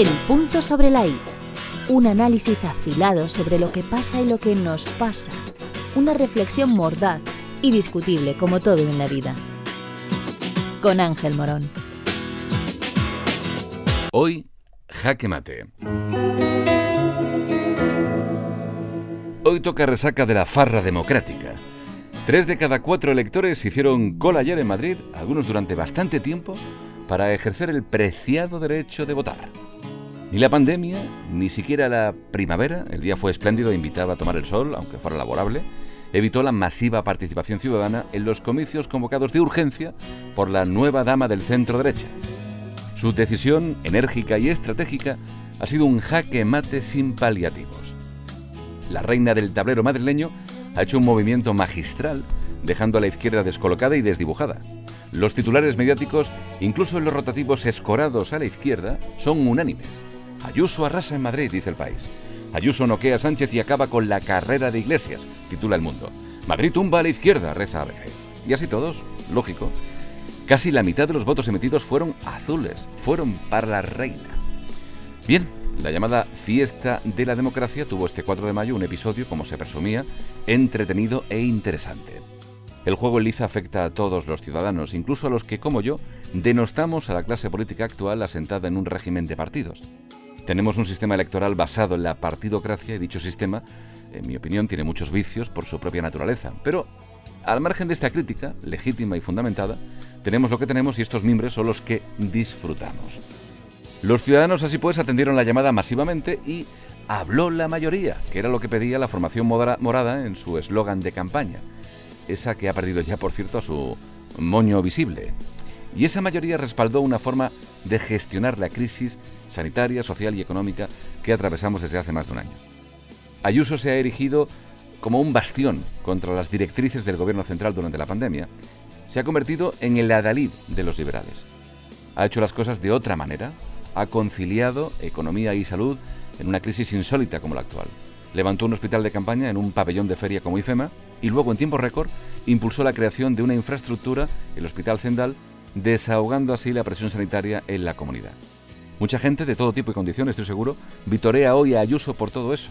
El punto sobre la I. Un análisis afilado sobre lo que pasa y lo que nos pasa. Una reflexión mordaz y discutible como todo en la vida. Con Ángel Morón. Hoy, jaque mate. Hoy toca resaca de la farra democrática. Tres de cada cuatro electores hicieron cola ayer en Madrid, algunos durante bastante tiempo, para ejercer el preciado derecho de votar. Ni la pandemia, ni siquiera la primavera, el día fue espléndido invitaba a tomar el sol, aunque fuera laborable, evitó la masiva participación ciudadana en los comicios convocados de urgencia por la nueva dama del centro derecha. Su decisión, enérgica y estratégica, ha sido un jaque mate sin paliativos. La reina del tablero madrileño ha hecho un movimiento magistral, dejando a la izquierda descolocada y desdibujada. Los titulares mediáticos, incluso en los rotativos escorados a la izquierda, son unánimes. Ayuso arrasa en Madrid, dice el país. Ayuso noquea a Sánchez y acaba con la carrera de Iglesias, titula El Mundo. Madrid tumba a la izquierda, reza ABC. Y así todos, lógico. Casi la mitad de los votos emitidos fueron azules, fueron para la reina. Bien, la llamada fiesta de la democracia tuvo este 4 de mayo un episodio, como se presumía, entretenido e interesante. El juego en liza afecta a todos los ciudadanos, incluso a los que, como yo, denostamos a la clase política actual asentada en un régimen de partidos. Tenemos un sistema electoral basado en la partidocracia y dicho sistema, en mi opinión, tiene muchos vicios por su propia naturaleza. Pero, al margen de esta crítica, legítima y fundamentada, tenemos lo que tenemos y estos mimbres son los que disfrutamos. Los ciudadanos así pues atendieron la llamada masivamente y habló la mayoría, que era lo que pedía la formación morada en su eslogan de campaña, esa que ha perdido ya por cierto a su moño visible. Y esa mayoría respaldó una forma de gestionar la crisis sanitaria, social y económica que atravesamos desde hace más de un año. Ayuso se ha erigido como un bastión contra las directrices del gobierno central durante la pandemia. Se ha convertido en el adalid de los liberales. Ha hecho las cosas de otra manera, ha conciliado economía y salud en una crisis insólita como la actual. Levantó un hospital de campaña en un pabellón de feria como IFEMA y luego, en tiempo récord, impulsó la creación de una infraestructura, el Hospital Zendal, desahogando así la presión sanitaria en la comunidad. Mucha gente de todo tipo y condiciones, estoy seguro, vitorea hoy a Ayuso por todo eso.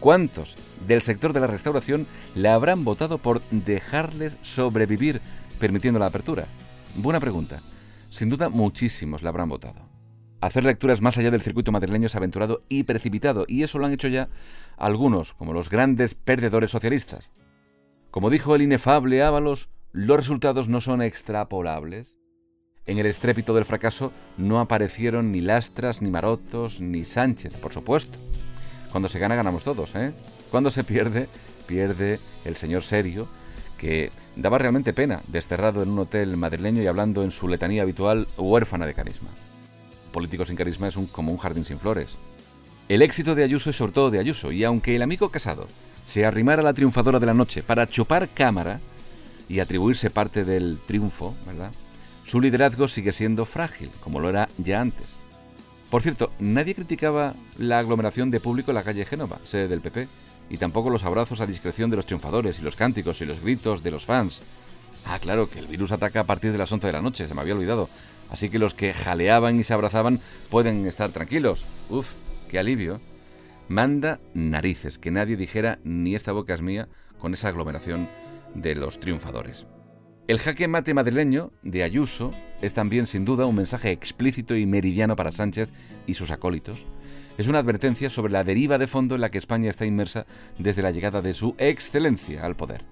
¿Cuántos del sector de la restauración le habrán votado por dejarles sobrevivir permitiendo la apertura? Buena pregunta. Sin duda muchísimos la habrán votado. Hacer lecturas más allá del circuito madrileño es aventurado y precipitado, y eso lo han hecho ya algunos, como los grandes perdedores socialistas. Como dijo el inefable Ábalos, los resultados no son extrapolables. En el estrépito del fracaso no aparecieron ni Lastras, ni Marotos, ni Sánchez, por supuesto. Cuando se gana, ganamos todos, ¿eh? Cuando se pierde, pierde el señor serio, que daba realmente pena, desterrado en un hotel madrileño y hablando en su letanía habitual, huérfana de carisma político sin carisma es como un jardín sin flores. El éxito de Ayuso es sobre todo de Ayuso, y aunque el amigo casado se arrimara a la triunfadora de la noche para chupar cámara y atribuirse parte del triunfo, ¿verdad? Su liderazgo sigue siendo frágil, como lo era ya antes. Por cierto, nadie criticaba la aglomeración de público en la calle Génova, sede del PP, y tampoco los abrazos a discreción de los triunfadores y los cánticos y los gritos de los fans. Ah, claro, que el virus ataca a partir de las 11 de la noche, se me había olvidado. Así que los que jaleaban y se abrazaban pueden estar tranquilos. Uf, qué alivio. Manda narices, que nadie dijera ni esta boca es mía con esa aglomeración de los triunfadores. El jaque mate madrileño de Ayuso es también sin duda un mensaje explícito y meridiano para Sánchez y sus acólitos. Es una advertencia sobre la deriva de fondo en la que España está inmersa desde la llegada de su excelencia al poder.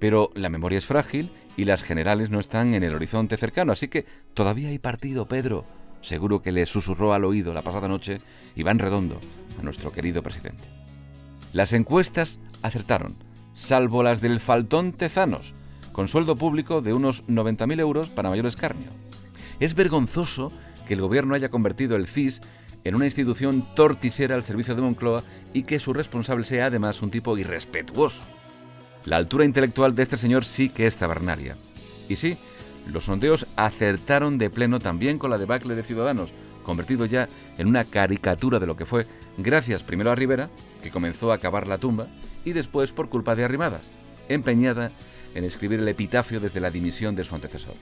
Pero la memoria es frágil y las generales no están en el horizonte cercano, así que todavía hay partido, Pedro. Seguro que le susurró al oído la pasada noche Iván Redondo a nuestro querido presidente. Las encuestas acertaron, salvo las del faltón Tezanos, con sueldo público de unos 90.000 euros para mayor escarnio. Es vergonzoso que el gobierno haya convertido el CIS en una institución torticera al servicio de Moncloa y que su responsable sea además un tipo irrespetuoso. La altura intelectual de este señor sí que es tabernaria. Y sí, los sondeos acertaron de pleno también con la debacle de Ciudadanos, convertido ya en una caricatura de lo que fue, gracias primero a Rivera, que comenzó a cavar la tumba, y después por culpa de Arrimadas, empeñada en escribir el epitafio desde la dimisión de su antecesor.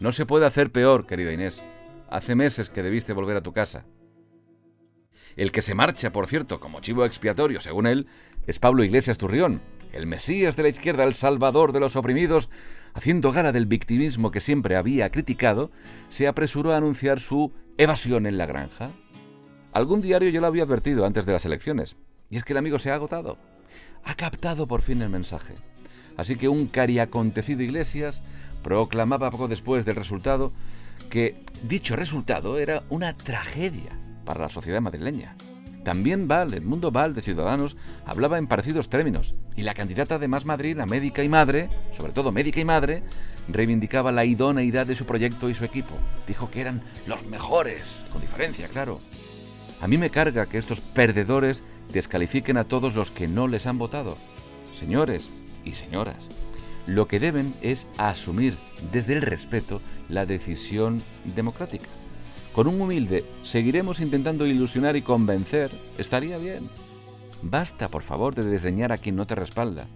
No se puede hacer peor, querida Inés. Hace meses que debiste volver a tu casa. El que se marcha, por cierto, como chivo expiatorio, según él, es Pablo Iglesias Turrión, el Mesías de la izquierda, el salvador de los oprimidos, haciendo gala del victimismo que siempre había criticado, se apresuró a anunciar su evasión en la granja. Algún diario yo lo había advertido antes de las elecciones, y es que el amigo se ha agotado. Ha captado por fin el mensaje. Así que un cariacontecido Iglesias proclamaba poco después del resultado que dicho resultado era una tragedia para la sociedad madrileña. También Val, Edmundo Val de Ciudadanos, hablaba en parecidos términos, y la candidata de Más Madrid, la médica y madre, sobre todo médica y madre, reivindicaba la idoneidad de su proyecto y su equipo. Dijo que eran los mejores, con diferencia, claro. A mí me carga que estos perdedores descalifiquen a todos los que no les han votado. Señores y señoras, lo que deben es asumir desde el respeto la decisión democrática. Con un humilde seguiremos intentando ilusionar y convencer, estaría bien. Basta, por favor, de desdeñar a quien no te respalda.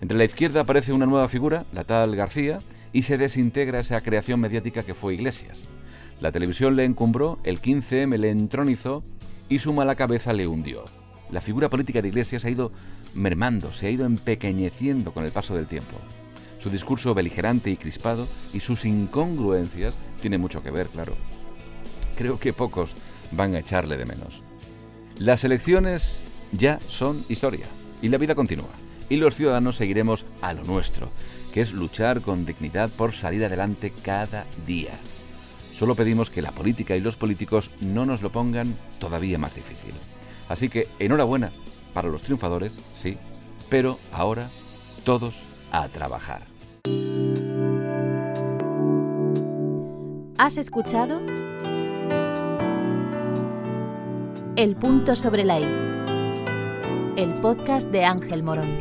Entre la izquierda aparece una nueva figura, la tal García, y se desintegra esa creación mediática que fue Iglesias. La televisión le encumbró, el 15M le entronizó y su mala cabeza le hundió. La figura política de Iglesias ha ido mermando, se ha ido empequeñeciendo con el paso del tiempo. Su discurso beligerante y crispado y sus incongruencias tienen mucho que ver, claro creo que pocos van a echarle de menos. Las elecciones ya son historia y la vida continúa. Y los ciudadanos seguiremos a lo nuestro, que es luchar con dignidad por salir adelante cada día. Solo pedimos que la política y los políticos no nos lo pongan todavía más difícil. Así que enhorabuena para los triunfadores, sí, pero ahora todos a trabajar. ¿Has escuchado? El punto sobre la I. El podcast de Ángel Morón.